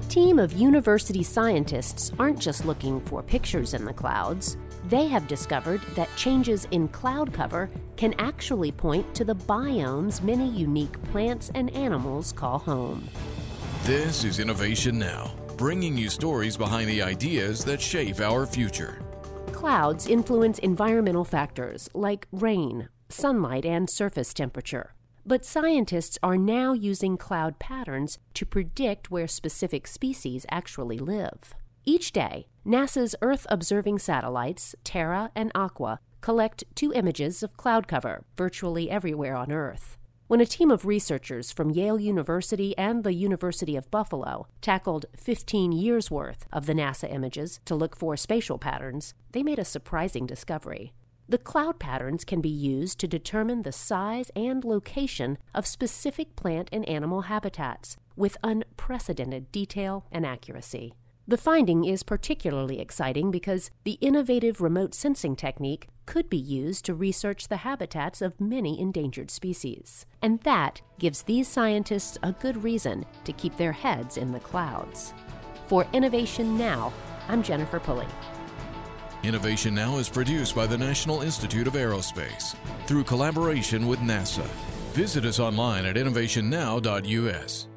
A team of university scientists aren't just looking for pictures in the clouds. They have discovered that changes in cloud cover can actually point to the biomes many unique plants and animals call home. This is Innovation Now, bringing you stories behind the ideas that shape our future. Clouds influence environmental factors like rain, sunlight, and surface temperature. But scientists are now using cloud patterns to predict where specific species actually live. Each day, NASA's Earth observing satellites, Terra and Aqua, collect two images of cloud cover virtually everywhere on Earth. When a team of researchers from Yale University and the University of Buffalo tackled 15 years' worth of the NASA images to look for spatial patterns, they made a surprising discovery. The cloud patterns can be used to determine the size and location of specific plant and animal habitats with unprecedented detail and accuracy. The finding is particularly exciting because the innovative remote sensing technique could be used to research the habitats of many endangered species. And that gives these scientists a good reason to keep their heads in the clouds. For Innovation Now, I'm Jennifer Pulley. Innovation Now is produced by the National Institute of Aerospace through collaboration with NASA. Visit us online at innovationnow.us.